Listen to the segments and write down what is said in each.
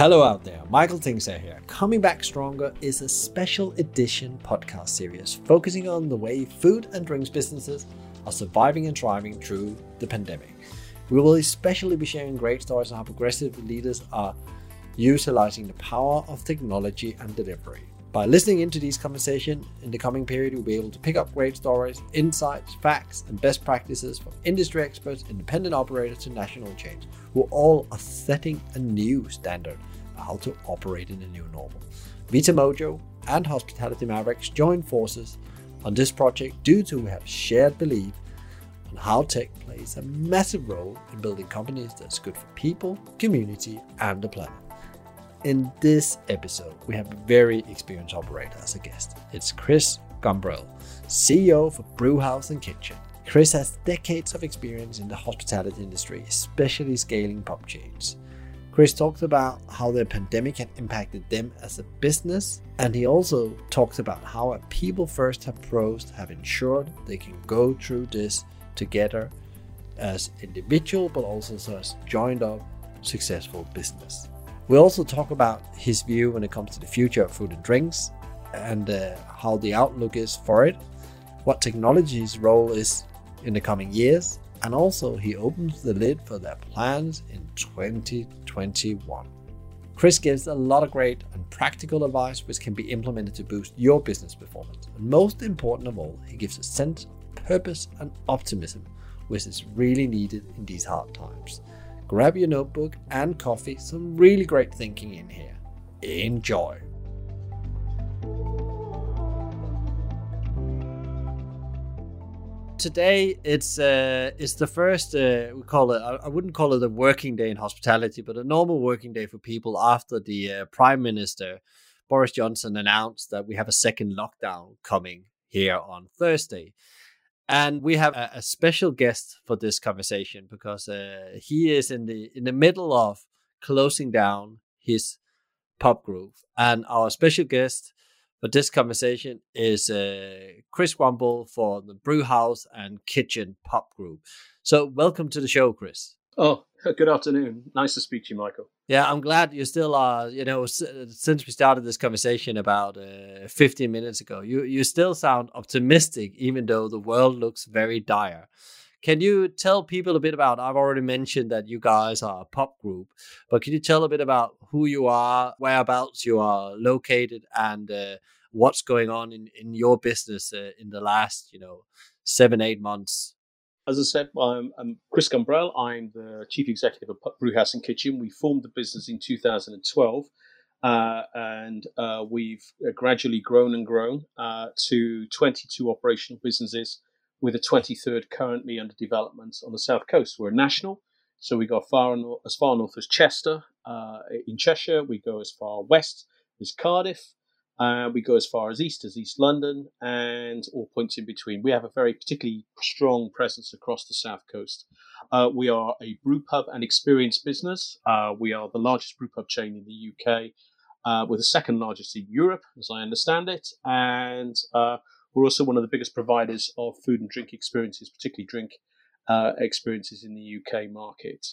Hello out there, Michael Tingsager here. Coming Back Stronger is a special edition podcast series focusing on the way food and drinks businesses are surviving and thriving through the pandemic. We will especially be sharing great stories on how progressive leaders are utilizing the power of technology and delivery. By listening into these conversations in the coming period, you'll be able to pick up great stories, insights, facts, and best practices from industry experts, independent operators to national chains, who all are setting a new standard for how to operate in the new normal. Vita Mojo and Hospitality Mavericks join forces on this project due to we have shared belief on how tech plays a massive role in building companies that's good for people, community, and the planet. In this episode, we have a very experienced operator as a guest. It's Chris Gumbrell, CEO for Brewhouse and Kitchen. Chris has decades of experience in the hospitality industry, especially scaling pub chains. Chris talked about how the pandemic had impacted them as a business, and he also talked about how a people first approach have ensured they can go through this together as individual but also as joined up successful business. We also talk about his view when it comes to the future of food and drinks and uh, how the outlook is for it, what technology's role is in the coming years, and also he opens the lid for their plans in 2021. Chris gives a lot of great and practical advice which can be implemented to boost your business performance. And most important of all, he gives a sense of purpose and optimism, which is really needed in these hard times. Grab your notebook and coffee, some really great thinking in here. Enjoy. Today it's uh, it's the first uh, we call it I wouldn't call it a working day in hospitality, but a normal working day for people after the uh, Prime Minister Boris Johnson announced that we have a second lockdown coming here on Thursday. And we have a, a special guest for this conversation because uh, he is in the in the middle of closing down his pub group, and our special guest for this conversation is uh, Chris Gumbrell for the Brew House and Kitchen Pub Group. So, welcome to the show, Chris. Oh, good afternoon. Nice to speak to you, Michael. Yeah, I'm glad you still are. You know, since we started this conversation about uh, 15 minutes ago, you you still sound optimistic, even though the world looks very dire. Can you tell people a bit about? I've already mentioned that you guys are a pop group, but can you tell a bit about who you are, whereabouts you are located, and uh, what's going on in in your business uh, in the last, you know, seven eight months? As I said, I'm, I'm Chris Gumbrell. I'm the chief executive of Brewhouse and Kitchen. We formed the business in 2012, uh, and uh, we've uh, gradually grown and grown uh, to 22 operational businesses, with a 23rd currently under development on the south coast. We're national, so we go far as far north as Chester uh, in Cheshire. We go as far west as Cardiff. Uh, we go as far as east as East London and all points in between. We have a very particularly strong presence across the south coast. Uh, we are a brew pub and experience business. Uh, we are the largest brew pub chain in the UK. Uh, we're the second largest in Europe, as I understand it, and uh, we're also one of the biggest providers of food and drink experiences, particularly drink uh, experiences in the UK market.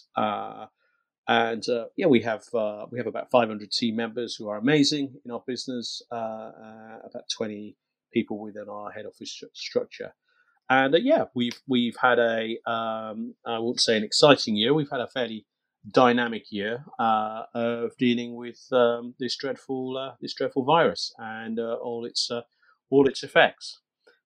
And uh, yeah, we have uh, we have about 500 team members who are amazing in our business. Uh, uh about 20 people within our head office structure. And uh, yeah, we've we've had a um, I won't say an exciting year. We've had a fairly dynamic year of dealing with um, this dreadful this dreadful virus and all its all its effects.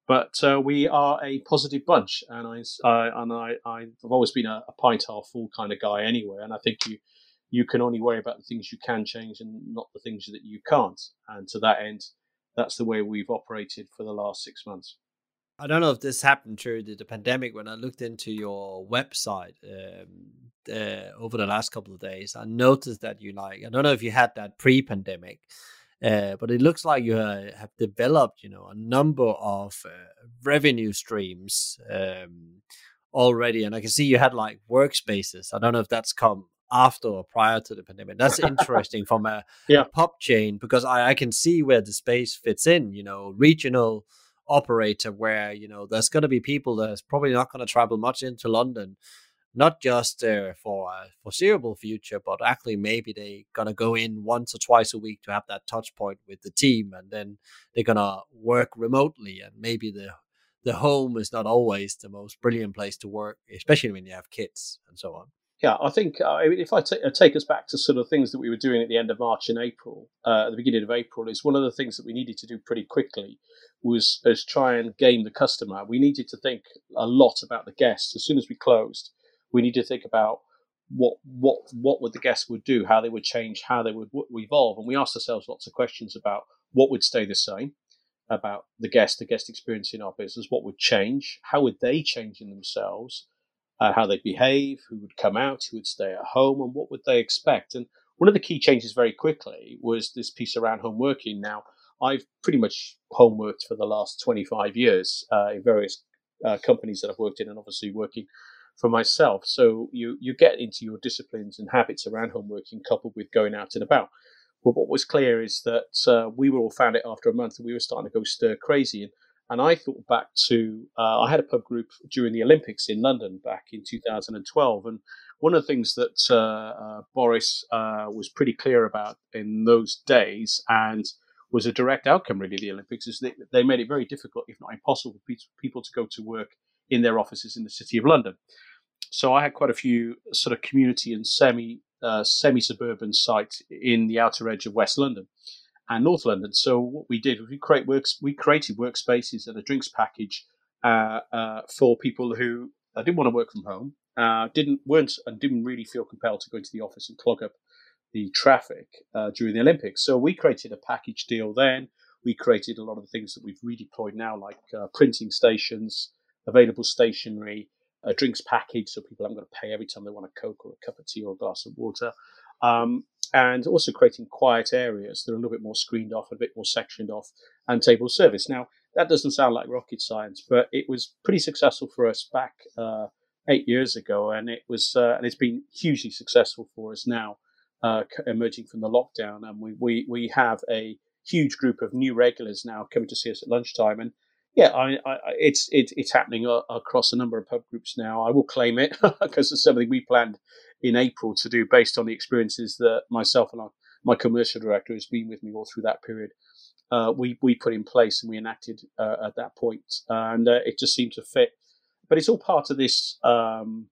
But uh, we are a positive bunch, and I, I and I, I've always been a, a pint half full kind of guy anyway. And I think you you can only worry about the things you can change and not the things that you can't. And to that end, that's the way we've operated for the last six months. I don't know if this happened through the, the pandemic. When I looked into your website um, uh, over the last couple of days, I noticed that you like. I don't know if you had that pre-pandemic, uh, but it looks like you uh, have developed, you know, a number of uh, revenue streams um, already, and I can see you had like workspaces. I don't know if that's come after or prior to the pandemic. That's interesting from a, yeah. a pub chain because I, I can see where the space fits in. You know, regional operator where you know there's going to be people that's probably not going to travel much into London not just uh, for a foreseeable future, but actually maybe they're gonna go in once or twice a week to have that touch point with the team, and then they're gonna work remotely, and maybe the the home is not always the most brilliant place to work, especially when you have kids and so on. Yeah, I think uh, if I t- uh, take us back to sort of things that we were doing at the end of March and April, uh, at the beginning of April, is one of the things that we needed to do pretty quickly was, was try and game the customer. We needed to think a lot about the guests as soon as we closed we need to think about what what what would the guests would do, how they would change, how they would, evolve, and we asked ourselves lots of questions about what would stay the same about the guest, the guest experience in our business, what would change, how would they change in themselves, uh, how they'd behave, who would come out, who would stay at home, and what would they expect. And one of the key changes very quickly was this piece around home working. Now, I've pretty much home worked for the last 25 years uh, in various uh, companies that I've worked in, and obviously working for myself. So you you get into your disciplines and habits around home working coupled with going out and about. But what was clear is that uh, we were all found it after a month and we were starting to go stir crazy. And, and I thought back to, uh, I had a pub group during the Olympics in London back in 2012. And one of the things that uh, uh Boris uh, was pretty clear about in those days and was a direct outcome really of the Olympics is that they made it very difficult, if not impossible, for people to go to work in their offices in the city of London. So I had quite a few sort of community and semi uh, semi suburban sites in the outer edge of West London and North London. So what we did was we create works we created workspaces and a drinks package uh, uh, for people who uh, didn't want to work from home, uh, didn't weren't and didn't really feel compelled to go into the office and clog up the traffic uh, during the Olympics. So we created a package deal then. We created a lot of the things that we've redeployed now, like printing stations, available stationery, a drinks package, so people haven't got to pay every time they want a Coke or a cup of tea or a glass of water. Um, and also creating quiet areas that are a little bit more screened off, a bit more sectioned off, and table service. Now, that doesn't sound like rocket science, but it was pretty successful for us back uh, eight years ago, and it was uh, and it's been hugely successful for us now, uh, emerging from the lockdown. And we, we we have a huge group of new regulars now coming to see us at lunchtime, and yeah, I, I, it's it, it's happening across a number of pub groups now. I will claim it because it's something we planned in April to do based on the experiences that myself and our, my commercial director has been with me all through that period. Uh, we we put in place and we enacted uh, at that point, and uh, it just seemed to fit. But it's all part of this um,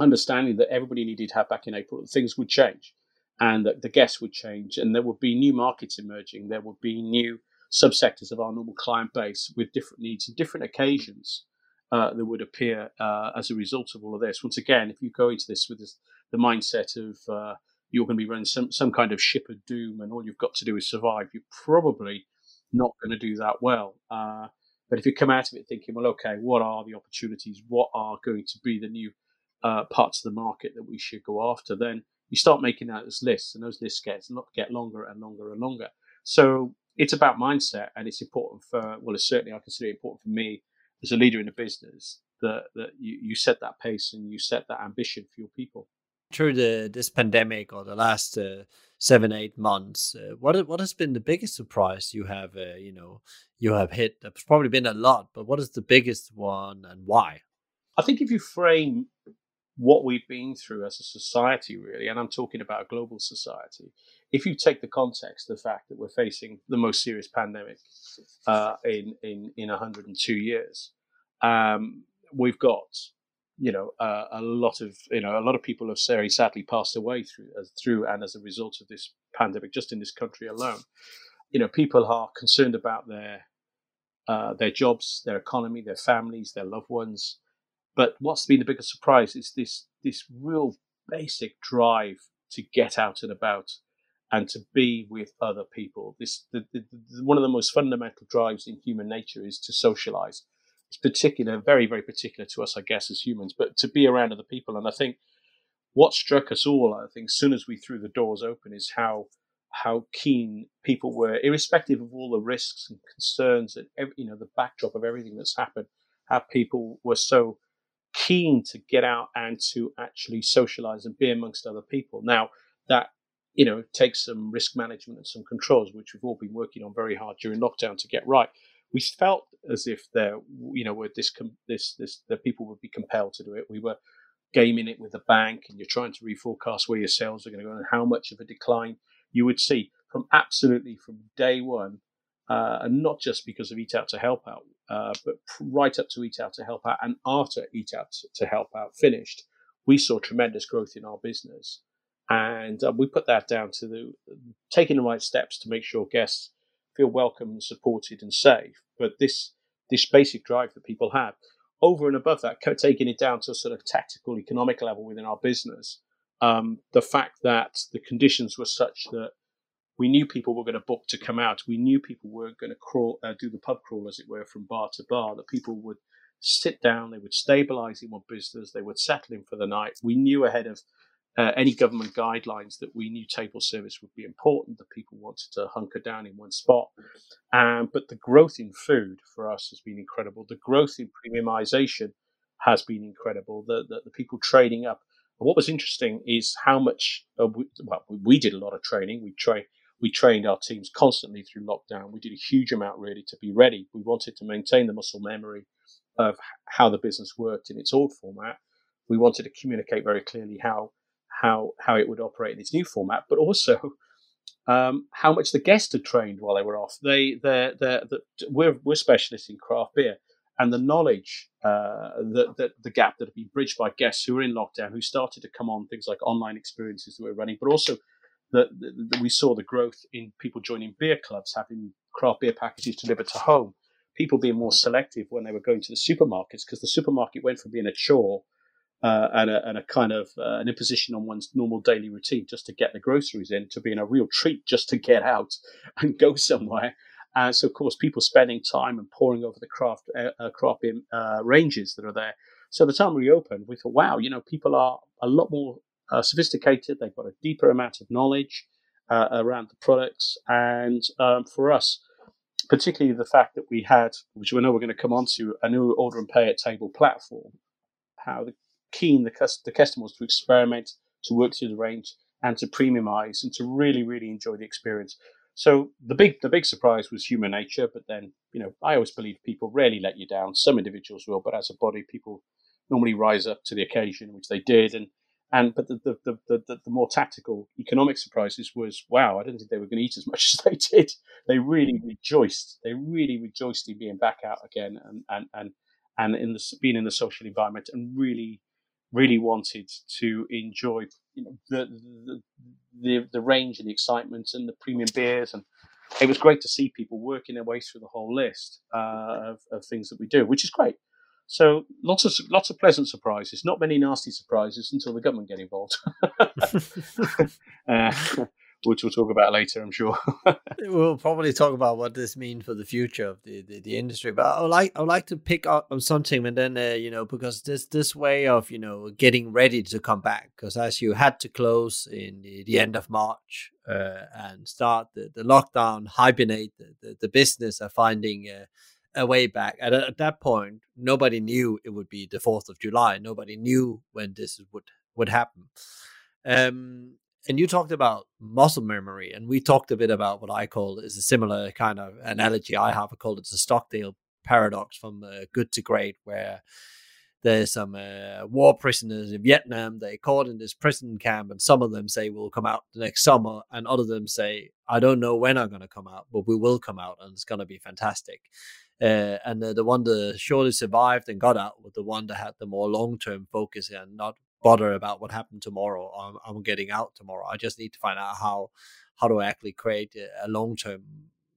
understanding that everybody needed to have back in April that things would change, and that the guests would change, and there would be new markets emerging. There would be new subsectors of our normal client base with different needs and different occasions uh, that would appear uh, as a result of all of this. Once again, if you go into this with this, the mindset of uh, you're going to be running some, some kind of ship of doom and all you've got to do is survive, you're probably not going to do that well. Uh, but if you come out of it thinking, well, okay, what are the opportunities? What are going to be the new uh, parts of the market that we should go after? Then you start making out those lists, and those lists get, get longer and longer and longer. So it's about mindset, and it's important for well, it's certainly I consider it important for me as a leader in a business that that you, you set that pace and you set that ambition for your people. Through the this pandemic or the last uh, seven eight months, uh, what what has been the biggest surprise you have uh, you know you have hit? There's probably been a lot, but what is the biggest one and why? I think if you frame what we've been through as a society, really, and I'm talking about a global society, if you take the context, the fact that we're facing the most serious pandemic uh, in, in, in 102 years, um, we've got, you know, uh, a lot of, you know, a lot of people have very sadly passed away through, through and as a result of this pandemic, just in this country alone. You know, people are concerned about their, uh, their jobs, their economy, their families, their loved ones. But what's been the biggest surprise is this this real basic drive to get out and about and to be with other people. This the, the, the, one of the most fundamental drives in human nature is to socialize. It's particular, very very particular to us, I guess, as humans, but to be around other people. And I think what struck us all, I think, as soon as we threw the doors open, is how how keen people were, irrespective of all the risks and concerns and every, you know the backdrop of everything that's happened. How people were so keen to get out and to actually socialize and be amongst other people. Now, that you know takes some risk management and some controls, which we've all been working on very hard during lockdown to get right. We felt as if there, you know, were this this this that people would be compelled to do it. We were gaming it with the bank and you're trying to reforecast where your sales are going to go and how much of a decline you would see from absolutely from day one, uh, and not just because of Eat Out to Help Out, uh, but right up to Eat Out to Help Out and after Eat Out to Help Out finished, we saw tremendous growth in our business. And uh, we put that down to the taking the right steps to make sure guests feel welcome and supported and safe. But this this basic drive that people have, over and above that, taking it down to a sort of tactical economic level within our business, um, the fact that the conditions were such that we knew people were going to book to come out. We knew people weren't going to crawl, uh, do the pub crawl, as it were, from bar to bar. That people would sit down, they would stabilise in one business, they would settle in for the night. We knew ahead of uh, any government guidelines that we knew table service would be important. That people wanted to hunker down in one spot. Um, but the growth in food for us has been incredible. The growth in premiumisation has been incredible. The, the, the people trading up what was interesting is how much uh, we, well we did a lot of training. We train we trained our teams constantly through lockdown. We did a huge amount really to be ready. We wanted to maintain the muscle memory of how the business worked in its old format. We wanted to communicate very clearly how how how it would operate in its new format, but also um, how much the guests had trained while they were off. They they they we're we're specialists in craft beer and the knowledge uh, that, that the gap that had been bridged by guests who were in lockdown, who started to come on things like online experiences that we're running, but also that, that we saw the growth in people joining beer clubs, having craft beer packages delivered to home, people being more selective when they were going to the supermarkets because the supermarket went from being a chore uh, and, a, and, a, kind of uh, an imposition on one's normal daily routine just to get the groceries in to being a real treat just to get out and go somewhere and so, of course, people spending time and poring over the craft uh, uh craft uh, ranges that are there. So, the time we opened, we thought, wow, you know, people are a lot more uh, sophisticated. They've got a deeper amount of knowledge around the products, and um, for us, particularly the fact that we had, which we know we're going to come on to, a new order and pay at table platform, how the, keen the, the customer was to experiment, to work through the range, and to premiumize, and to really, really enjoy the experience. So the big the big surprise was human nature, but then you know I always believe people rarely let you down. Some individuals will, but as a body, people normally rise up to the occasion, which they did. And and but the the the, the, the more tactical economic surprises was wow, I didn't think they were going to eat as much as they did. They really mm. rejoiced. They really rejoiced in being back out again and and and and in the being in the social environment and really really wanted to enjoy you know, the, the, the the range and the excitement and the premium beers and it was great to see people working their way through the whole list uh, of, of things that we do, which is great. So lots of lots of pleasant surprises, not many nasty surprises until the government get involved. uh, which we'll talk about later, I'm sure. we'll probably talk about what this means for the future of the, the, the, industry. But I would like I would like to pick up on something, and then uh, you know because this this way of you know getting ready to come back, because as you had to close in the, the end of March uh, and start the, the lockdown, hibernate the, the, the business, are finding. Uh, a way back. At, at that point, nobody knew it would be the fourth of July. Nobody knew when this would would happen. Um, and you talked about muscle memory, and we talked a bit about what I call is a similar kind of analogy I have. I call it the Stockdale paradox from uh, good to great, where there's some uh, war prisoners in Vietnam. They're caught in this prison camp, and some of them say we'll come out the next summer, and other of them say I don't know when I'm going to come out, but we will come out, and it's going to be fantastic. Uh, and the, the one that surely survived and got out was the one that had the more long term focus and not bother about what happened tomorrow. I'm, I'm getting out tomorrow. I just need to find out how how do I actually create a long term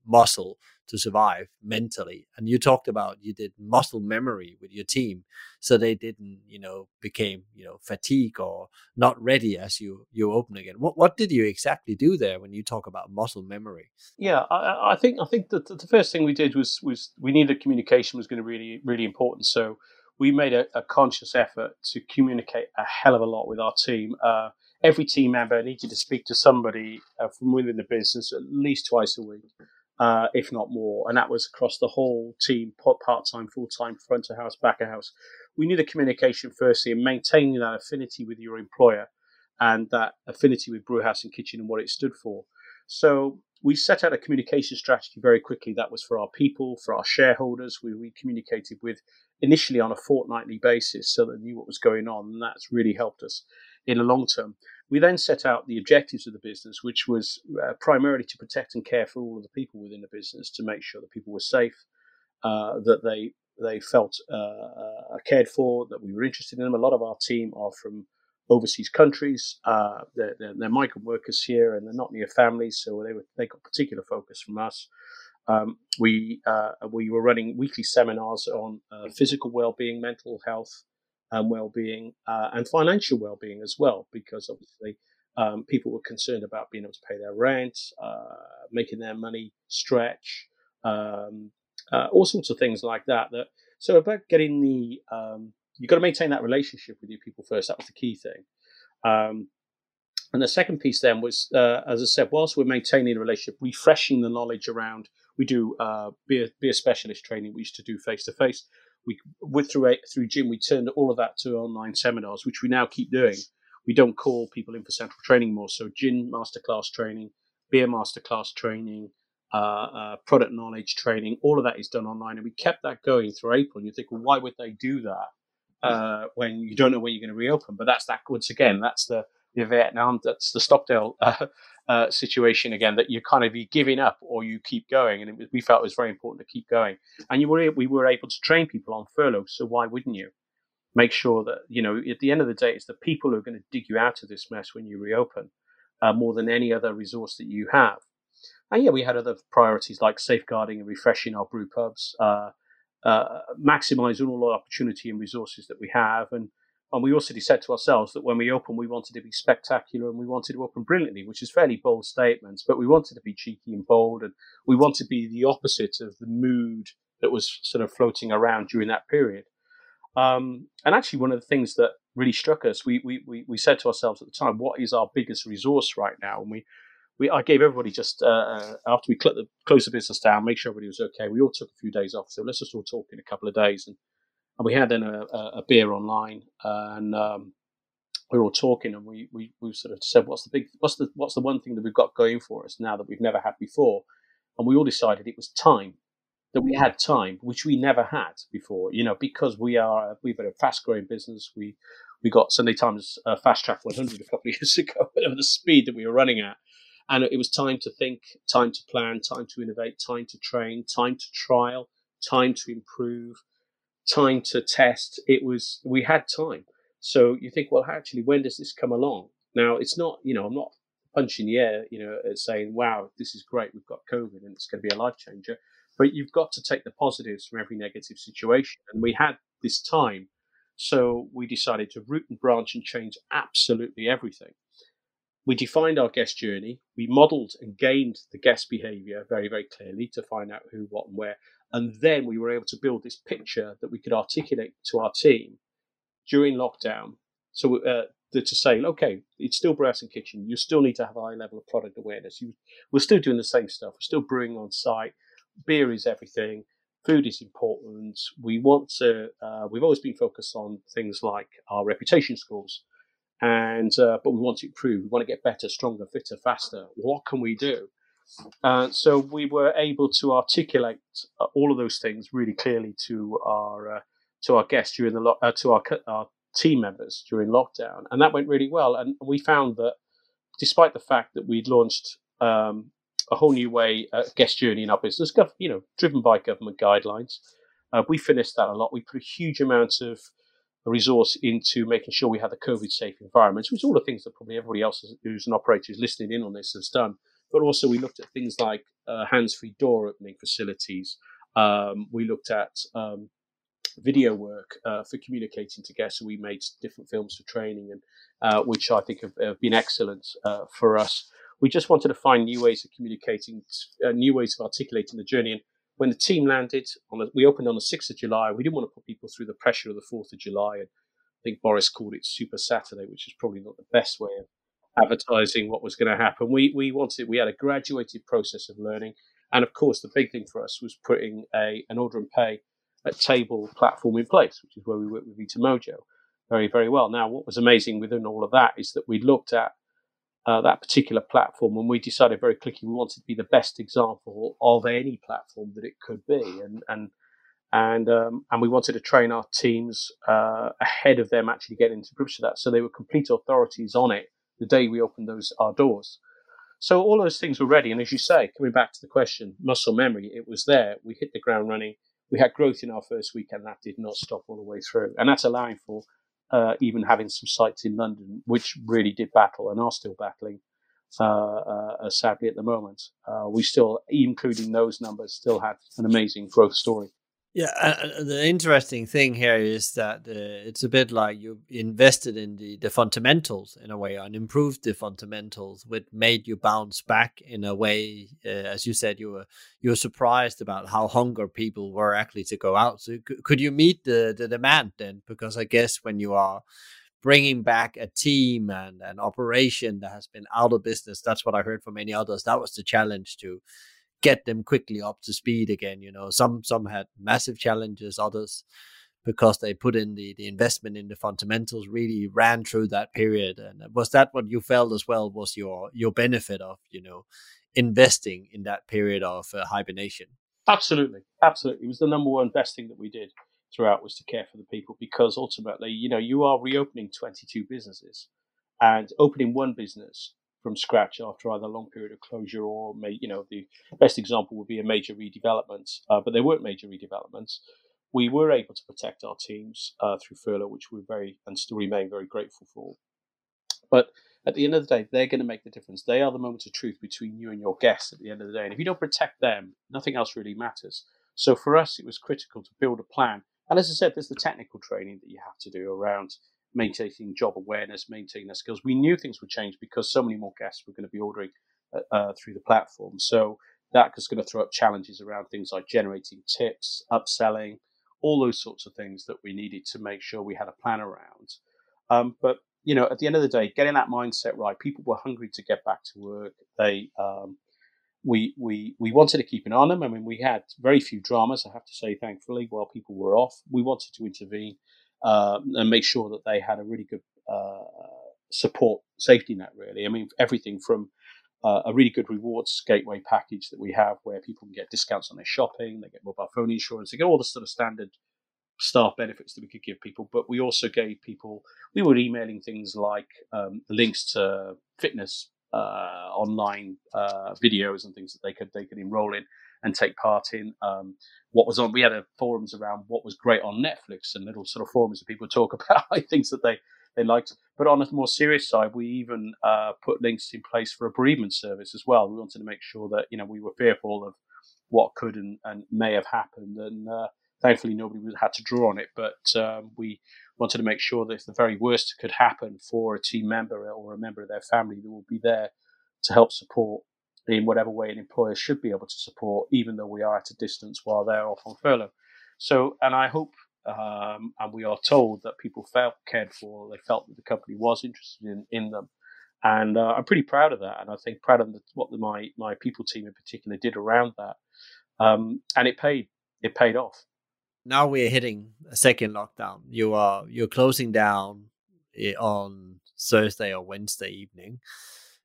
muscle to survive mentally. And you talked about you did muscle memory with your team, so they didn't, you know, became you know fatigue or not ready as you you open again. What what did you exactly do there when you talk about muscle memory? Yeah, I, I think I think that the first thing we did was was we needed communication was going to be really really important. So we made a, a, conscious effort to communicate a hell of a lot with our team. Uh, every team member needed to speak to somebody uh, from within the business at least twice a week, uh, if not more. And that was across the whole team, part time, full time, front of house, back of house. We knew the communication firstly and maintaining that affinity with your employer and that affinity with Brewhouse and Kitchen and what it stood for. So we set out a communication strategy very quickly. That was for our people, for our shareholders. We, we communicated with initially on a fortnightly basis so they knew what was going on, and that's really helped us in the long term. We then set out the objectives of the business, which was uh, primarily to protect and care for all of the people within the business, to make sure that people were safe, uh, that they they felt uh, uh cared for, that we were interested in them. A lot of our team are from overseas countries. Uh, they're, they're, they're, migrant workers here, and they're not near families, so they were they got particular focus from us. Um, we uh, we were running weekly seminars on uh, physical well-being, mental health, and well-being, uh, and financial well-being as well, because obviously um, people were concerned about being able to pay their rent, uh, making their money stretch, um, uh, all sorts of things like that. That so about getting the um, you've got to maintain that relationship with your people first. That was the key thing. Um, and the second piece then was, uh, as I said, whilst we're maintaining the relationship, refreshing the knowledge around. We do uh, be a, be a specialist training. We used to do face to face. We with through through Gin, we turned all of that to online seminars, which we now keep doing. We don't call people in for central training more. So Gin masterclass training, beer masterclass training, uh, uh, product knowledge training, all of that is done online, and we kept that going through April. And you think, well, why would they do that? Uh, when you don't know when you're going to reopen. But that's that once again, that's the, the Vietnam, that's the Stockdale uh, uh, situation again. That you're kind of you giving up or you keep going, and was, we felt it was very important to keep going. And you were we were able to train people on furlough, so why wouldn't you? Make sure that you know at the end of the day, it's the people who are going to dig you out of this mess when you reopen, uh, more than any other resource that you have. And yeah, we had other priorities like safeguarding and refreshing our brew pubs, uh, uh, maximize all the opportunity and resources that we have. And, and we also said to ourselves that when we open, we wanted to be spectacular and we wanted to open brilliantly, which is fairly bold statements, but we wanted to be cheeky and bold and we wanted to be the opposite of the mood that was sort of floating around during that period. Um, and actually, one of the things that really struck us, we, we, we, we said to ourselves at the time, what is our biggest resource right now? And we, we I gave everybody just uh, uh after we cl- closed the business down, make sure everybody was okay. We all took a few days off, so let's just all talk in a couple of days, and, and we had then a, a, beer online, and um, we were all talking, and we, we we sort of said, what's the big, what's the what's the one thing that we've got going for us now that we've never had before, and we all decided it was time that we had time, which we never had before. You know, because we are we've got a fast growing business. We we got Sunday Times uh, Fast Track 100 a couple of years ago, the speed that we were running at. And it was time to think, time to plan, time to innovate, time to train, time to trial, time to improve, time to test. It was, we had time. So you think, well, actually, when does this come along? Now, it's not, you know, I'm not punching the air, you know, saying, wow, this is great, we've got COVID and it's going to be a life changer. But you've got to take the positives from every negative situation. And we had this time. So we decided to root and branch and change absolutely everything. We defined our guest journey. We modeled and gained the guest behavior very, very clearly to find out who, what, and where. And then we were able to build this picture that we could articulate to our team during lockdown. So uh, to say, okay, it's still Brewhouse and Kitchen. You still need to have a high level of product awareness. You, we're still doing the same stuff. We're still brewing on site. Beer is everything. Food is important. We want to. Uh, we've always been focused on things like our reputation scores and uh, but we want to improve. We want to get better, stronger, fitter, faster. What can we do? Uh, so we were able to articulate uh, all of those things really clearly to our uh, to our guests during the lo- uh, to our our team members during lockdown, and that went really well. And we found that despite the fact that we'd launched um, a whole new way uh, guest journey in our business, you know, driven by government guidelines, we finished that a lot. We put a huge amount of resource into making sure we have the COVID safe environments, which are all the things that probably everybody else who's an operator is listening in on this has done. But also we looked at things like uh, hands-free door opening facilities. Um, we looked at um, video work uh, for communicating to guests. We made different films for training, and uh, which I think have, have been excellent uh, for us. We just wanted to find new ways of communicating, uh, new ways of articulating the journey, and when the team landed, on a, we opened on the 6th of July. We didn't want to put people through the pressure of the 4th of July. And I think Boris called it Super Saturday, which is probably not the best way of advertising what was going to happen. We, we wanted, we had a graduated process of learning. And of course, the big thing for us was putting a, an order and pay at table platform in place, which is where we worked with Vita Mojo very, very well. Now, what was amazing within all of that is that we looked at uh, that particular platform, and we decided very quickly we wanted to be the best example of any platform that it could be, and and and um, and we wanted to train our teams uh, ahead of them actually getting into grips with that, so they were complete authorities on it the day we opened those our doors. So all those things were ready, and as you say, coming back to the question, muscle memory, it was there. We hit the ground running. We had growth in our first week, and that did not stop all the way through, and that's allowing for uh, even having some sites in London, which really did battle and are still battling. Uh, uh, sadly, at the moment, uh, we still, including those numbers, still had an amazing growth story. Yeah, uh, the interesting thing here is that uh, it's a bit like you invested in the, the fundamentals in a way and improved the fundamentals, which made you bounce back in a way. Uh, as you said, you were you were surprised about how hunger people were actually to go out. So could, could you meet the the demand then? Because I guess when you are bringing back a team and an operation that has been out of business, that's what I heard from many others. That was the challenge to get them quickly up to speed again. You know, some some had massive challenges, others because they put in the, the investment in the fundamentals really ran through that period. And was that what you felt as well was your your benefit of you know investing in that period of uh, hibernation? Absolutely. Absolutely. It was the number one best thing that we did throughout was to care for the people because ultimately you know you are reopening 22 businesses and opening one business from scratch after either a long period of closure or, may, you know, the best example would be a major redevelopment. Uh, but there weren't major redevelopments. We were able to protect our teams uh, through furlough, which we're very and still remain very grateful for. But at the end of the day, they're going to make the difference. They are the moment of truth between you and your guests at the end of the day. And if you don't protect them, nothing else really matters. So for us, it was critical to build a plan. And as I said, there's the technical training that you have to do around maintaining job awareness, maintaining their skills. We knew things would change because so many more guests were going to be ordering uh, uh, through the platform. So that was going to throw up challenges around things like generating tips, upselling, all those sorts of things that we needed to make sure we had a plan around. Um, but you know, at the end of the day, getting that mindset right, people were hungry to get back to work. They um, we we we wanted to keep an eye on them. I mean, we had very few dramas, I have to say, thankfully, while people were off. We wanted to intervene uh, and make sure that they had a really good uh, support safety net. Really, I mean everything from uh, a really good rewards gateway package that we have, where people can get discounts on their shopping, they get mobile phone insurance, they get all the sort of standard staff benefits that we could give people. But we also gave people we were emailing things like um, links to fitness uh, online uh, videos and things that they could they could enroll in and take part in. Um, what was on. We had a forums around what was great on Netflix and little sort of forums that people talk about things that they they liked. But on a more serious side, we even uh, put links in place for a bereavement service as well. We wanted to make sure that you know we were fearful of what could and, and may have happened, and uh, thankfully nobody had to draw on it. But um, we wanted to make sure that if the very worst could happen for a team member or a member of their family, that would be there to help support in whatever way an employer should be able to support, even though we are at a distance while they're off on furlough. So, and I hope, um, and we are told that people felt cared for, they felt that the company was interested in, in them. And uh, I'm pretty proud of that. And I think proud of the, what the, my, my people team in particular did around that. Um, and it paid, it paid off. Now we're hitting a second lockdown. You are, you're closing down eh, on Thursday or Wednesday evening.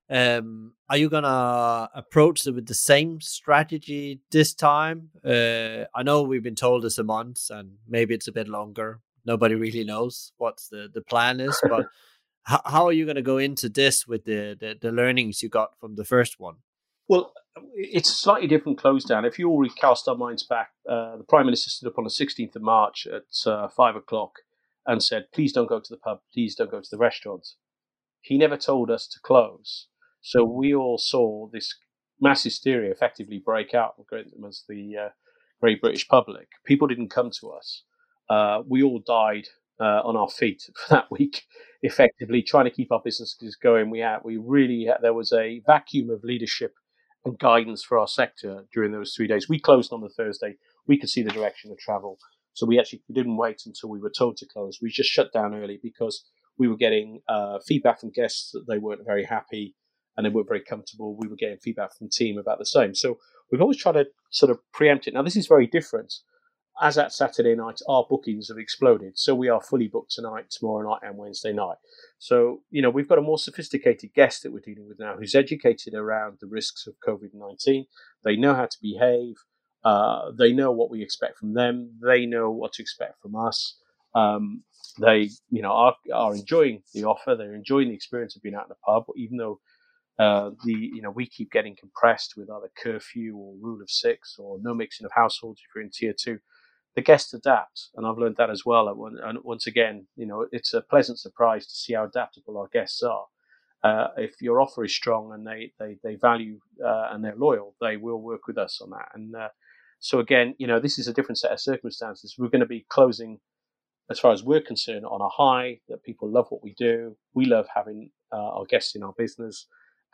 Um, are you gonna approach it with the same strategy this time? Uh, I know we've been told it's a month, and maybe it's a bit longer. Nobody really knows what the the plan is, but how, how are you gonna go into this with the, the the learnings you got from the first one? Well, it's a slightly different close down. If you all recast our minds back, uh, the Prime Minister stood up on the 16th of March at uh, five o'clock and said, please don't go to the pub, please don't go to the restaurants. He never told us to close. So we all saw this mass hysteria effectively break out amongst the uh, great British public. People didn't come to us. Uh, we all died uh, on our feet for that week, effectively trying to keep our businesses going. We had, we really had, there was a vacuum of leadership and guidance for our sector during those three days. We closed on the Thursday. We could see the direction of travel, so we actually didn't wait until we were told to close. We just shut down early because we were getting uh, feedback from guests that they weren't very happy and they weren't very comfortable. We were getting feedback from the team about the same. So we've always tried to sort of preempt it. Now this is very different as at Saturday night, our bookings have exploded. So we are fully booked tonight, tomorrow night, and Wednesday night. So, you know, we've got a more sophisticated guest that we're dealing with now who's educated around the risks of COVID 19. They know how to behave. Uh, they know what we expect from them. They know what to expect from us. Um, they, you know, are, are enjoying the offer. They're enjoying the experience of being out in the pub, even though uh, the you know we keep getting compressed with either curfew or rule of six or no mixing of households if you're in tier two the guests adapt, and I've learned that as well. And once again, you know, it's a pleasant surprise to see how adaptable our guests are. Uh, if your offer is strong and they they they value uh, and they're loyal, they will work with us on that. And uh, so again, you know, this is a different set of circumstances. We're going to be closing, as far as we're concerned, on a high that people love what we do. We love having uh, our guests in our business,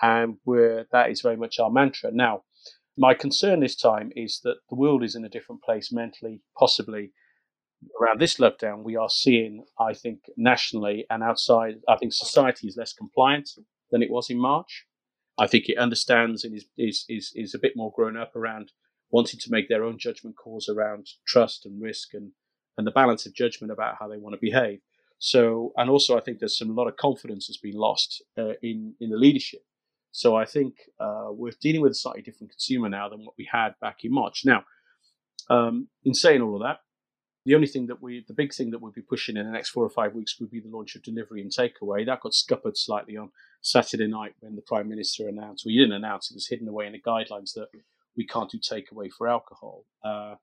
and that is very much our mantra. Now, my concern this time is that the world is in a different place mentally, possibly around this lockdown. We are seeing, I think, nationally and outside, I think society is less compliant than it was in March. I think it understands and is, is, is, is a bit more grown up around wanting to make their own judgment calls around trust and risk and, and the balance of judgment about how they want to behave. So, and also I think there's some a lot of confidence has been lost uh, in in the leadership so I think uh, we're dealing with a slightly different consumer now than what we had back in March. Now, um, in saying all of that, the only thing that we, the big thing that we'll be pushing in the next four or five weeks would be the launch of delivery and takeaway. That got scuppered slightly on Saturday night when the Prime Minister announced, well, he didn't announce, it was hidden away in the guidelines that we can't do takeaway for alcohol. Uh,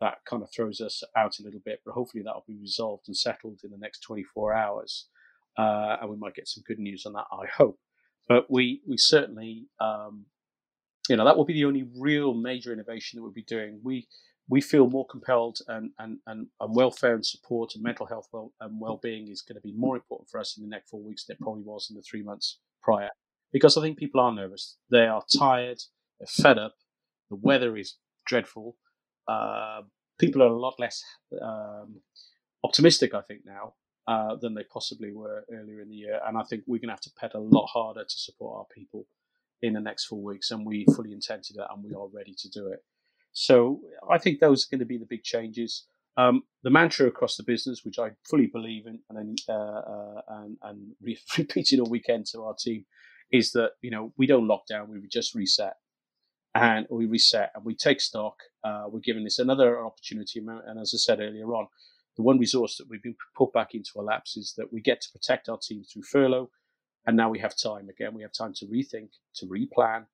that kind of throws us out a little bit, but hopefully that'll be resolved and settled in the next 24 hours. Uh, and we might get some good news on that, I hope. But we we certainly, um, you know, that will be the only real major innovation that we'll be doing. We we feel more compelled and, and, and, and welfare and support and mental health well, and well-being is going to be more important for us in the next four weeks than it probably was in the three months prior. Because I think people are nervous. They are tired. They're fed up. The weather is dreadful. Uh, people are a lot less um, optimistic, I think, now uh, than they possibly were earlier in the year. And I think we're going to have to pedal a lot harder to support our people in the next four weeks. And we fully intend to that and we are ready to do it. So I think those are going to be the big changes. Um, the mantra across the business, which I fully believe in and, uh, uh, and, and re- repeated all weekend to our team, is that you know we don't lock down, we just reset, and we reset and we take stock. Uh, we're giving this another opportunity, and as I said earlier on, the one resource that we've been put back into our laps is that we get to protect our team through furlough. And now we have time again. We have time to rethink, to replan,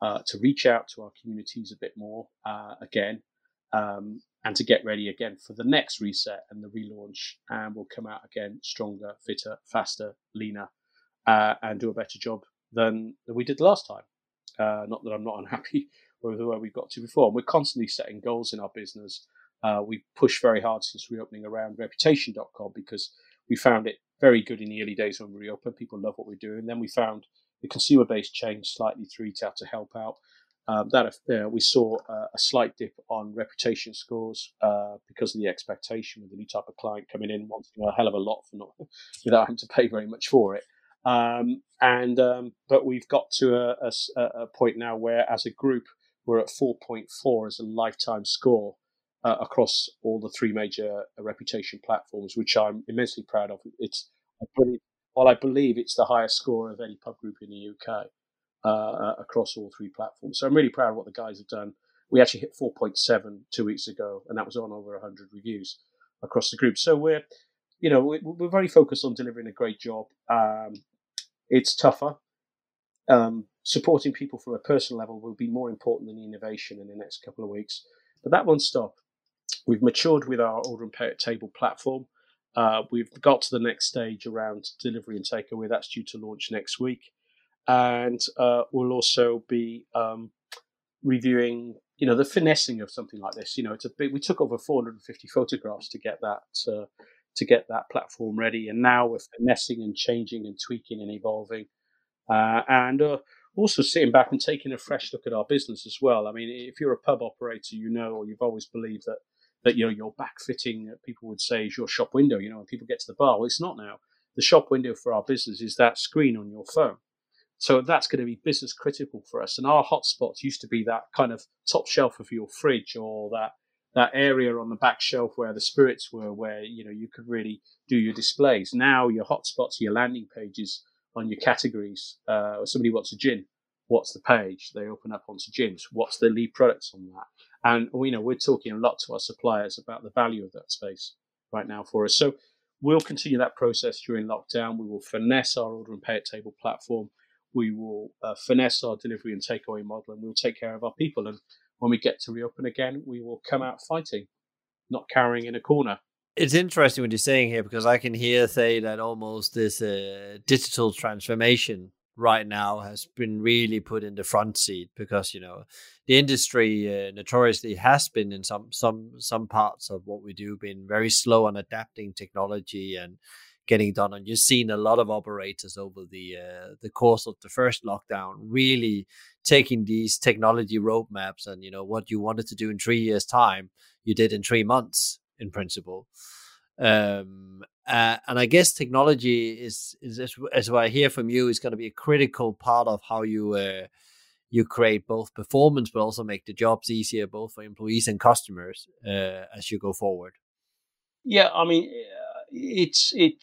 uh, to reach out to our communities a bit more uh, again, um, and to get ready again for the next reset and the relaunch. And we'll come out again stronger, fitter, faster, leaner, uh, and do a better job than, we did last time. Uh, not that I'm not unhappy with where we got to before. We're constantly setting goals in our business uh, we pushed very hard since reopening around reputation.com because we found it very good in the early days when we reopened. People love what we're doing. Then we found the consumer base changed slightly through retail to help out. Um, that uh, we saw uh, a slight dip on reputation scores uh, because of the expectation with the new type of client coming in wanting a hell of a lot for not without having to pay very much for it. Um, and um, but we've got to a, a, a, point now where, as a group, we're at 4.4 as a lifetime score uh, across all the three major uh, reputation platforms, which I'm immensely proud of. It's, I believe, while I believe it's the highest score of any pub group in the UK uh, uh, across all three platforms. So I'm really proud of what the guys have done. We actually hit 4.7 two weeks ago, and that was on over 100 reviews across the group. So we're, you know, we're, very focused on delivering a great job. Um, it's tougher. Um, supporting people from a personal level will be more important than innovation in the next couple of weeks. But that won't stop. We've matured with our order and pay at table platform. Uh, we've got to the next stage around delivery and takeaway. That's due to launch next week, and uh, we'll also be um, reviewing, you know, the finessing of something like this. You know, it's a big. We took over 450 photographs to get that uh, to get that platform ready, and now we're finessing and changing and tweaking and evolving, uh, and uh, also sitting back and taking a fresh look at our business as well. I mean, if you're a pub operator, you know, or you've always believed that that you know your backfitting, people would say, is your shop window. You know, when people get to the bar, well, it's not now. The shop window for our business is that screen on your phone. So that's going to be business critical for us. And our hotspots used to be that kind of top shelf of your fridge or that that area on the back shelf where the spirits were, where you know you could really do your displays. Now your hotspots, your landing pages on your categories. Uh, somebody wants a gin, what's the page? They open up onto gins. What's the lead products on that? And we know we're talking a lot to our suppliers about the value of that space right now for us. So we'll continue that process during lockdown. We will finesse our order and pay at table platform. We will uh, finesse our delivery and takeaway model, and we'll take care of our people. And when we get to reopen again, we will come out fighting, not cowering in a corner. It's interesting what you're saying here because I can hear say that almost this uh, digital transformation right now has been really put in the front seat because you know the industry uh, notoriously has been in some some some parts of what we do been very slow on adapting technology and getting done. And you've seen a lot of operators over the uh, the course of the first lockdown really taking these technology roadmaps and you know what you wanted to do in 3 years time you did in 3 months in principle. Um, uh, and I guess technology is, is as, as what I hear from you is going to be a critical part of how you uh, you create both performance, but also make the jobs easier both for employees and customers uh, as you go forward. Yeah, I mean, it's it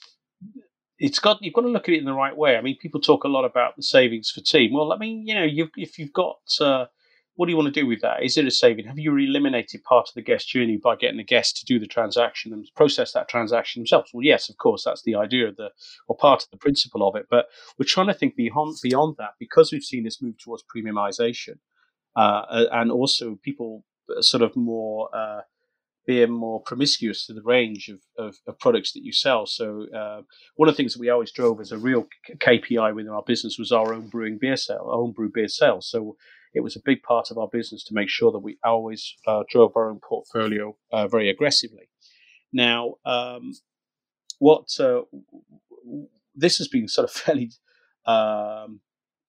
it's got you've got to look at it in the right way. I mean, people talk a lot about the savings for team. Well, I mean, you know, you if you've got uh, what do you want to do with that? Is it a saving? Have you eliminated part of the guest journey by getting the guest to do the transaction and process that transaction themselves? Well, yes, of course, that's the idea of the or part of the principle of it. But we're trying to think beyond beyond that because we've seen this move towards premiumization, uh, and also people sort of more. Uh, being more promiscuous to the range of, of, of products that you sell. So uh, one of the things that we always drove as a real KPI within our business was our own brewing beer sale, our own brew beer sales. So it was a big part of our business to make sure that we always uh, drove our own portfolio uh, very aggressively. Now, um, what uh, this has been sort of fairly um,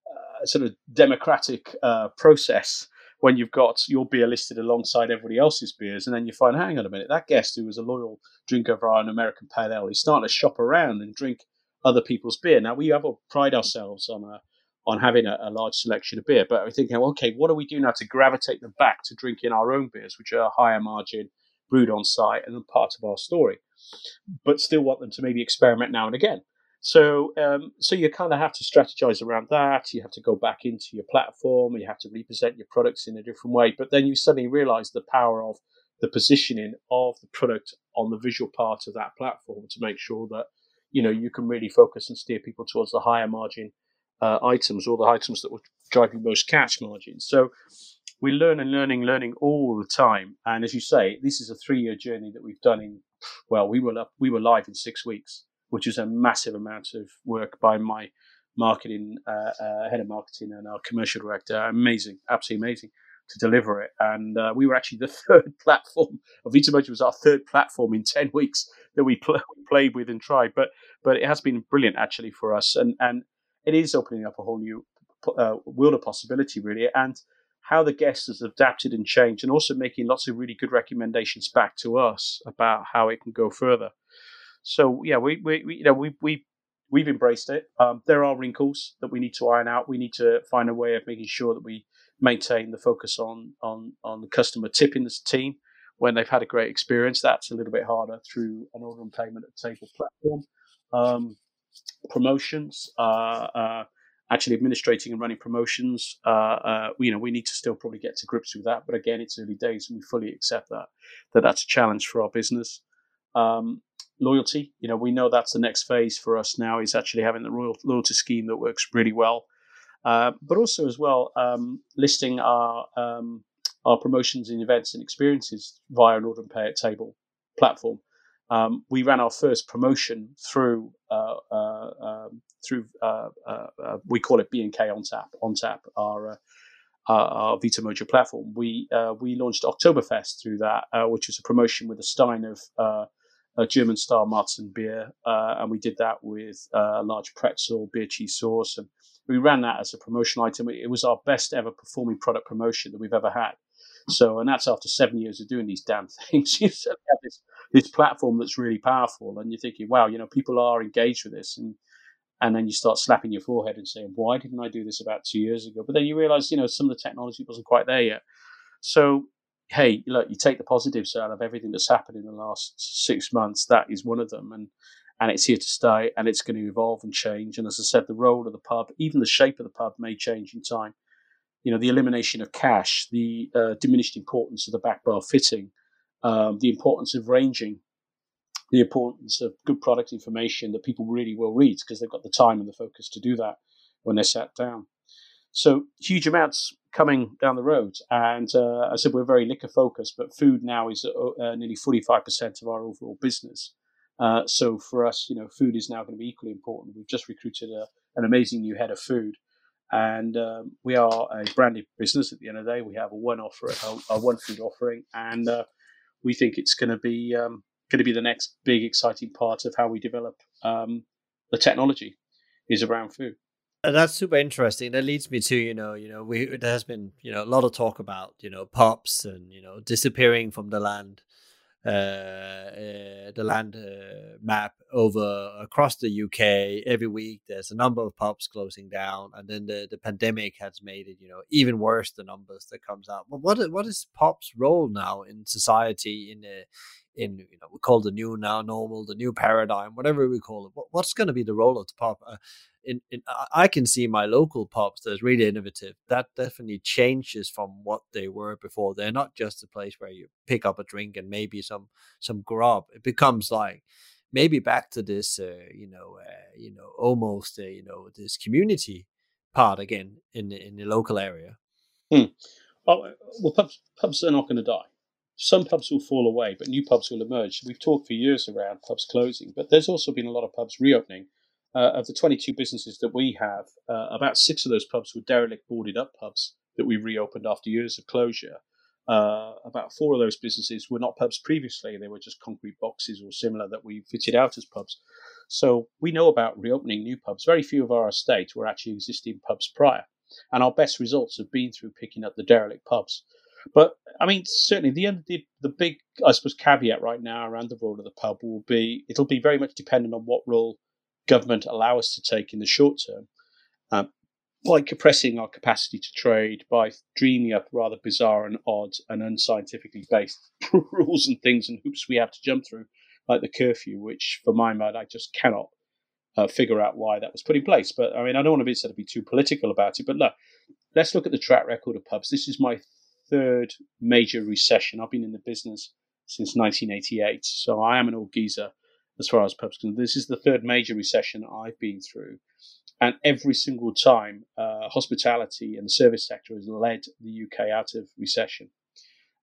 uh, sort of democratic uh, process when you've got your beer listed alongside everybody else's beers, and then you find, hang on a minute, that guest who was a loyal drinker of our American Pale Ale, he's starting to shop around and drink other people's beer. Now we have pride ourselves on a on having a, a, large selection of beer. But we're thinking, okay, what do we do now to gravitate them back to drinking our own beers, which are higher margin, brewed on site, and then part of our story, but still want them to maybe experiment now and again. So, um, so you kind of have to strategize around that. You have to go back into your platform. You have to represent your products in a different way. But then you suddenly realize the power of the positioning of the product on the visual part of that platform to make sure that you know you can really focus and steer people towards the higher margin uh, items or the items that will drive you most cash margins. So we learn and learning, learning all the time. And as you say, this is a three-year journey that we've done in. Well, we were up, we were live in six weeks, which is a massive amount of work by my marketing uh, uh, head of marketing and our commercial director. Amazing, absolutely amazing to deliver it. And uh, we were actually the third platform. Vitamojo was our third platform in ten weeks that we, pl- played with and tried. But but it has been brilliant actually for us. And and it is opening up a whole new uh, world of possibility, really, and how the guest has adapted and changed, and also making lots of really good recommendations back to us about how it can go further. So yeah, we, we, we you know we we we've embraced it. Um, there are wrinkles that we need to iron out. We need to find a way of making sure that we maintain the focus on on on the customer tipping the team when they've had a great experience. That's a little bit harder through an order and payment at table platform. Um, promotions, uh, uh, actually administrating and running promotions. Uh, you know, we need to still probably get to grips with that. But again, it's early days, and we fully accept that that that's a challenge for our business. Um, loyalty, you know, we know that's the next phase for us now is actually having the royal loyalty scheme that works really well. Uh, but also as well um, listing our um, our promotions and events and experiences via an order and pay at table platform um, we ran our first promotion through uh, uh, um, through uh, uh, uh we call it B and K on tap on tap our our Vitamojo platform. We we launched Oktoberfest through that, which was a promotion with a stein of a German style Marzen beer, uh, and we did that with uh, a large pretzel, beer cheese sauce, and we ran that as a promotional item. It was our best ever performing product promotion that we've ever had. So, and that's after seven years of doing these damn things. you have this, this platform that's really powerful, and you're thinking, wow, you know, people are engaged with this, and and then you start slapping your forehead and saying, why didn't I do this about two years ago? But then you realize, you know, some of the technology wasn't quite there yet. So hey, look, you take the positives out of everything that's happened in the last six months. That is one of them, and and it's here to stay, and it's going to evolve and change. And as I said, the role of the pub, even the shape of the pub, may change in time. You know, the elimination of cash, the uh, diminished importance of the back bar fitting, um, the importance of ranging, the importance of good product information that people really will read because they've got the time and the focus to do that when they're sat down. So huge amounts coming down the road. And uh, I said we're very liquor focused, but food now is uh, uh nearly 45% of our overall business. Uh, so for us, you know, food is now going to be equally important. We've just recruited a, an amazing new head of food, and um, we are a branded business. At the end of the day, we have a one offer, a, a one food offering, and uh, we think it's going to be um, going to be the next big exciting part of how we develop um, the technology is around food. That's super interesting. That leads me to you know you know we there has been you know a lot of talk about you know pubs and you know disappearing from the land, uh, uh the land uh, map over across the UK. Every week there's a number of pubs closing down, and then the, the pandemic has made it you know even worse. The numbers that comes out. But what what is pubs' role now in society in the in you know we call the new now normal, the new paradigm, whatever we call it. What, what's going to be the role of the pub? Uh, in, in I can see my local pubs that's really innovative. That definitely changes from what they were before. They're not just a place where you pick up a drink and maybe some some grub. It becomes like maybe back to this, uh, you know, uh, you know, almost, uh, you know, this community part again in the, in the local area. Hmm. Well, uh, well, pubs pubs are not going to die. Some pubs will fall away, but new pubs will emerge. We've talked for years around pubs closing, but there's also been a lot of pubs reopening. Uh, of the 22 businesses that we have, uh, about six of those pubs were derelict, boarded up pubs that we reopened after years of closure. Uh, about four of those businesses were not pubs previously; they were just concrete boxes or similar that we fitted out as pubs. So we know about reopening new pubs. Very few of our estate were actually existing pubs prior, and our best results have been through picking up the derelict pubs. But I mean, certainly the, the the big, I suppose, caveat right now around the role of the pub will be it'll be very much dependent on what role government allow us to take in the short term, um, by compressing our capacity to trade, by dreaming up rather bizarre and odd and unscientifically based rules and things and hoops we have to jump through, like the curfew, which for my mind I just cannot uh, figure out why that was put in place. But I mean, I don't want to be sort of be too political about it. But look, let's look at the track record of pubs. This is my third major recession. I've been in the business since 1988, so I am an old geezer as far as pubs concerned. This is the third major recession I've been through, and every single time, uh, hospitality and the service sector has led the UK out of recession.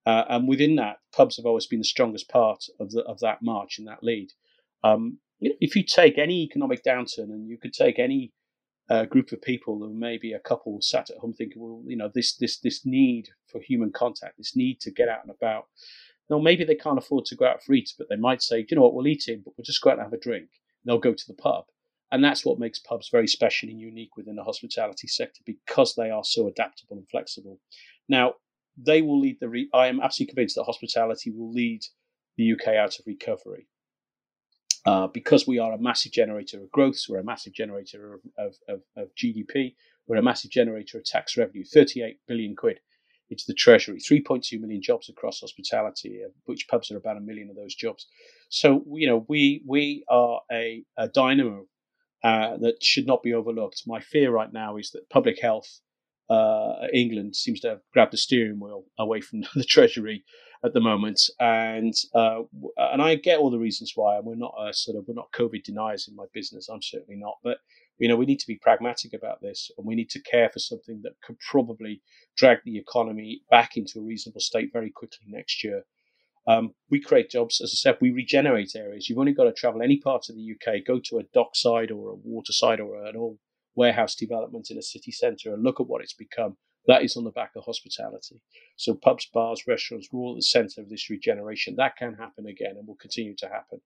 Uh, and within that, pubs have always been the strongest part of the, of that march and that lead. Um, if you take any economic downturn and you could take any a group of people, or maybe a couple sat at home thinking, well, you know, this this this need for human contact, this need to get out and about. No, maybe they can't afford to go out for eats, but they might say, you know what, we'll eat in, but we'll just go out and have a drink. And they'll go to the pub. And that's what makes pubs very special and unique within the hospitality sector because they are so adaptable and flexible. Now, they will lead the. Re- I am absolutely convinced that hospitality will lead the UK out of recovery. Uh, because we are a massive generator of growth, so we're a massive generator of, of, of, of, GDP, we're a massive generator of tax revenue, 38 billion quid into the treasury, 3.2 million jobs across hospitality, which pubs are about a million of those jobs. So, you know, we, we are a, a dynamo uh, that should not be overlooked. My fear right now is that public health, uh, England seems to have grabbed the steering wheel away from the treasury at the moment, and uh, and I get all the reasons why. And we're not a sort of we're not COVID deniers in my business. I'm certainly not, but you know we need to be pragmatic about this, and we need to care for something that could probably drag the economy back into a reasonable state very quickly next year. Um, we create jobs, as I said, we regenerate areas. You've only got to travel any part of the UK, go to a dockside or a waterside or an old warehouse development in a city centre and look at what it's become. That is on the back of hospitality. So pubs, bars, restaurants were all at the centre of this regeneration. That can happen again and will continue to happen.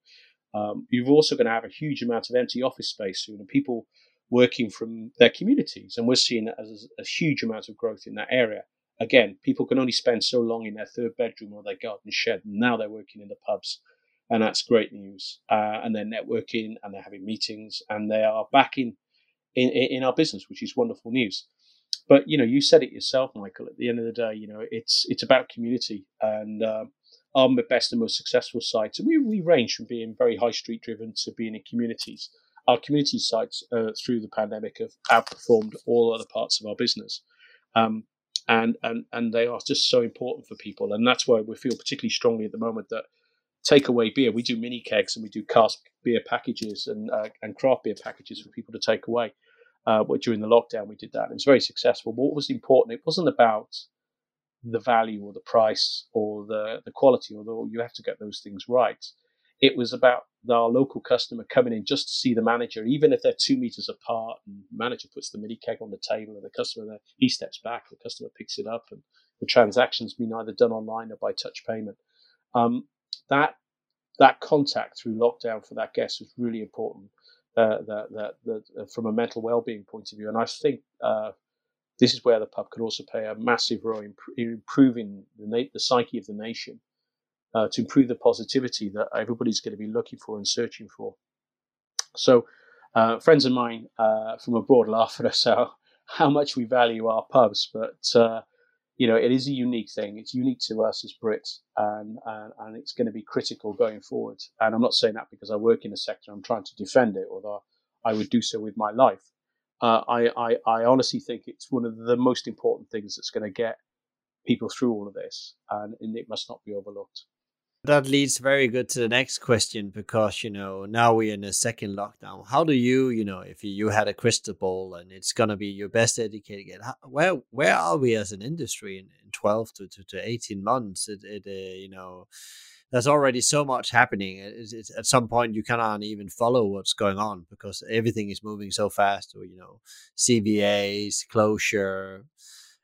Um, you're also going to have a huge amount of empty office space soon, and people working from their communities. And we're seeing that as a huge amount of growth in that area. Again, people can only spend so long in their third bedroom or their garden shed. Now they're working in the pubs. And that's great news. Uh, and they're networking and they're having meetings and they are back in, in, in our business, which is wonderful news. but you know, you said it yourself, Michael. At the end of the day, you know, it's it's about community, and um, our best and most successful sites. And we we range from being very high street driven to being in communities. Our community sites uh, through the pandemic have outperformed all other parts of our business. Um, and, and, and they are just so important for people. And that's why we feel particularly strongly at the moment that takeaway beer, we do mini kegs and we do cask beer packages and, uh, and craft beer packages for people to take away uh, during the lockdown, we did that. And it was very successful. But what was important, it wasn't about the value or the price or the, the quality, although you have to get those things right. It was about our local customer coming in just to see the manager, even if they're two meters apart. And manager puts the mini keg on the table, and the customer there, he steps back, the customer picks it up, and the transaction's been either done online or by touch payment. Um, that that contact through lockdown for that guest was really important uh, that, that, that from a mental well-being point of view. And I think uh, this is where the pub could also play a massive role in, in improving the, na- the, psyche of the nation, uh, to improve the positivity that everybody's going to be looking for and searching for. So, uh, friends of mine uh, from abroad laugh at us how, how much we value our pubs, but you know, it is a unique thing. It's unique to us as Brits, and, and, and it's going to be critical going forward. And I'm not saying that because I work in a sector. I'm trying to defend it, although I would do so with my life. Uh, I, I, I honestly think it's one of the most important things that's going to get people through all of this, and, and it must not be overlooked. That leads very good to the next question because you know now we're in a second lockdown. How do you, you know, if you had a crystal ball and it's gonna be your best educated, where where are we as an industry in, in twelve to, to, to eighteen months? It, it uh, you know, there's already so much happening. It, it, at some point, you cannot even follow what's going on because everything is moving so fast. Or you know, CVAs, closure,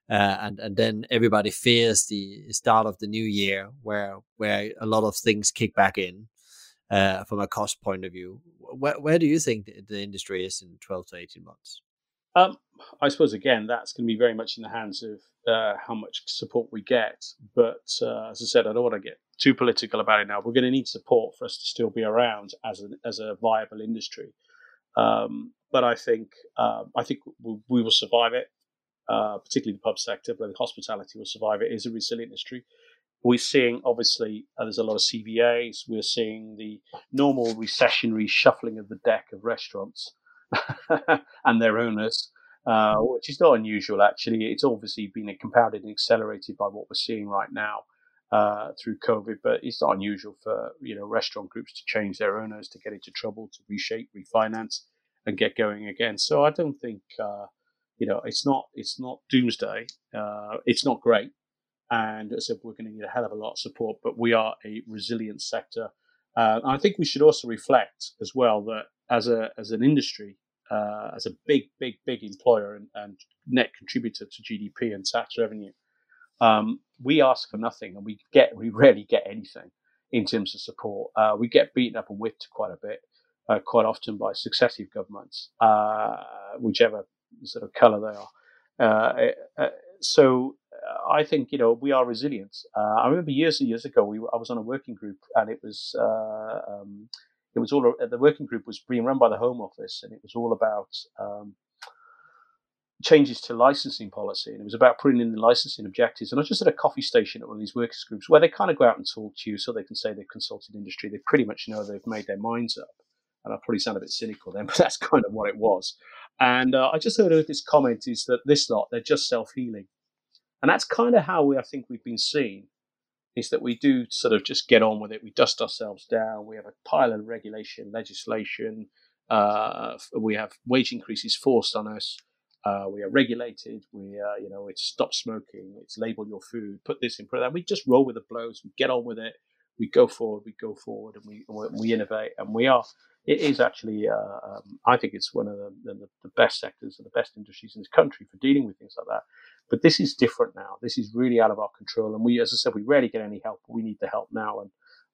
uh, and and then everybody fears the start of the new year, where where a lot of things kick back in uh, from a cost point of view. Where where do you think the, the industry is in twelve to eighteen months? Um, I suppose again that's going to be very much in the hands of uh, how much support we get. But uh, as I said, I don't want to get too political about it now. We're going to need support for us to still be around as a as a viable industry. Um, but I think um, I think we, we, will survive it uh, particularly the pub sector, but the hospitality will survive. it. It is a resilient industry. We're seeing, obviously, uh, there's a lot of CVAs. We're seeing the normal recessionary shuffling of the deck of restaurants and their owners, uh, which is not unusual, actually. It's obviously been compounded and accelerated by what we're seeing right now. Uh, through COVID, but it's not unusual for you know restaurant groups to change their owners, to get into trouble, to reshape, refinance, and get going again. So I don't think uh, you know, it's not it's not doomsday. Uh, it's not great, and as I said, we're going to need a hell of a lot of support. But we are a resilient sector. Uh, I think we should also reflect as well that as a as an industry, uh, as a big big big employer and, and, net contributor to GDP and tax revenue, um, we ask for nothing, and we get we rarely get anything in terms of support. Uh, we get beaten up and whipped quite a bit. Uh, quite often by successive governments, uh, whichever sort of color they are. Uh, eh, uh so uh, I think you know we are resilient. I remember years and years ago, we I was on a working group, and it was um, it was all the working group was being run by the Home Office, and it was all about um, changes to licensing policy, and it was about putting in the licensing objectives. And I was just at a coffee station at one of these workers groups where they kind of go out and talk to you, so they can say they've consulted industry. They pretty much know they've made their minds up. And I probably sound a bit cynical then, but that's kind of what it was. And uh, I just heard this comment is that this lot, they're just self healing. And that's kind of how we, I think we've been seen is that we do sort of just get on with it. We dust ourselves down. We have a pile of regulation, legislation. Uh, we have wage increases forced on us. Uh, we are regulated. We, uh, you know, it's stop smoking. It's label your food. Put this in. Put that. We just roll with the blows. We get on with it. We go forward. We go forward, and we we innovate. And we are it is actually, uh, um, I think it's one of the, the, the, best sectors and the best industries in this country for dealing with things like that. But this is different now. This is really out of our control. And we, as I said, we rarely get any help. We need the help now. And,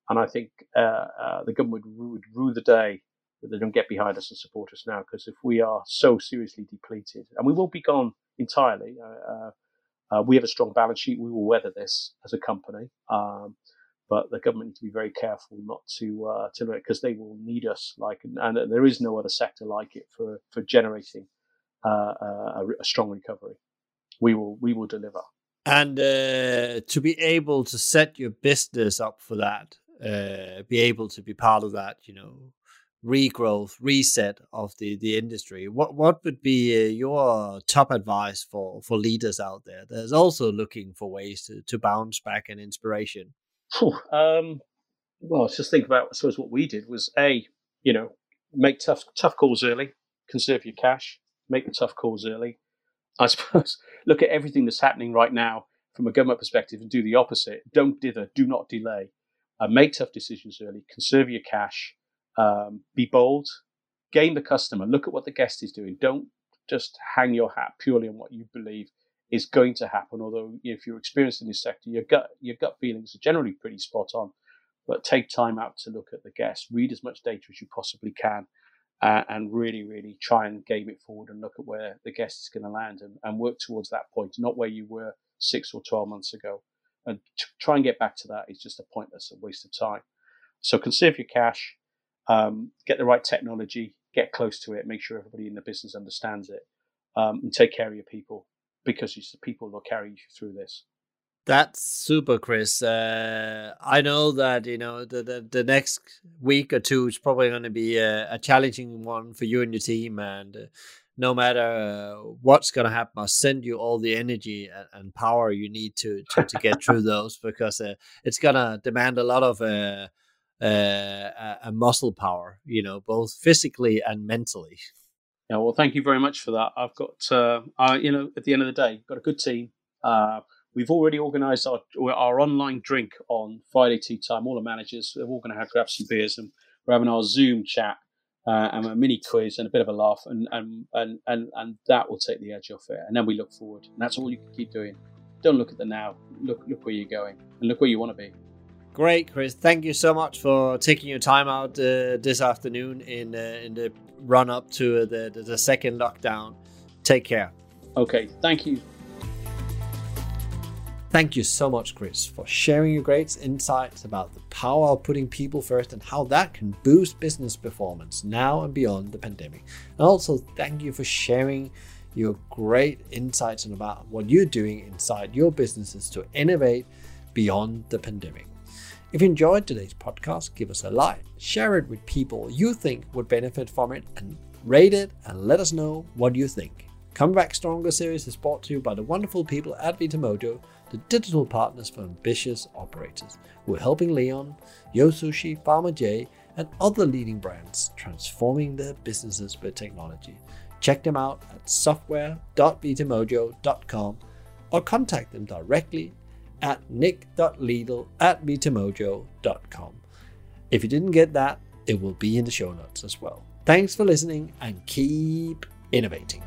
and I think uh, uh, the government would, would rue the day that they don't get behind us and support us now. Because if we are so seriously depleted, and we will be gone entirely, uh, uh, uh, we have a strong balance sheet. We will weather this as a company. Um, but the government need to be very careful not to uh, to because they will need us like and, there is no other sector like it for for generating uh, a, a, strong recovery. We will we will deliver. And uh, to be able to set your business up for that, uh, be able to be part of that, you know, regrowth, reset of the, the industry. What what would be uh, your top advice for, for leaders out there? There's also looking for ways to, to bounce back and inspiration. Um, well, just think about I suppose what we did was a you know make tough tough calls early, conserve your cash, make the tough calls early. I suppose look at everything that's happening right now from a government perspective and do the opposite. Don't dither, do not delay. Uh, make tough decisions early, conserve your cash, um, be bold, gain the customer, look at what the guest is doing. Don't just hang your hat purely on what you believe is going to happen. Although if you're experienced in this sector, your gut your gut feelings are generally pretty spot on. But take time out to look at the guest. read as much data as you possibly can, uh, and really, really try and game it forward and look at where the guest is going to land and, and work towards that point, not where you were six or 12 months ago. And try and get back to that is just a pointless, waste of time. So conserve your cash, um, get the right technology, get close to it, make sure everybody in the business understands it, um, and take care of your people because it's the people that carry you through this. That's super, Chris. Uh, I know that you know the, the, the next week or two is probably going to be a, a, challenging one for you and your team, and uh, no matter uh, what's going to happen, I'll send you all the energy and, and power you need to to, to get through those because uh, it's going to demand a lot of uh, uh, a muscle power, you know, both physically and mentally. Yeah, well, thank you very much for that. I've got, uh, I, you know, at the end of the day, got a good team. We've already organised our our online drink on Friday tea time. All the managers, we're all going to have have some beers, and we're having our Zoom chat uh, and a mini quiz and a bit of a laugh, and and and and and that will take the edge off it. And then we look forward, and that's all you can keep doing. Don't look at the now. Look look where you're going, and look where you want to be. Great, Chris. Thank you so much for taking your time out uh, this afternoon in uh, in the run up to the, the, the second lockdown. Take care. Okay, thank you. Thank you so much, Chris, for sharing your great insights about the power of putting people first and how that can boost business performance now and beyond the pandemic. And also, thank you for sharing your great insights about what you're doing inside your businesses to innovate beyond the pandemic. If you enjoyed today's podcast, give us a like, share it with people you think would benefit from it, and rate it and let us know what you think. Come Back Stronger series is brought to you by the wonderful people at Vitamojo, the digital partners for ambitious operators, who are helping Leon, Yo Sushi, Farmer J, and other leading brands transforming their businesses with technology. Check them out at software.vitamojo.com or contact them directly at nick.liedl at vitamojo.com. If you didn't get that, it will be in the show notes as well. Thanks for listening and keep innovating.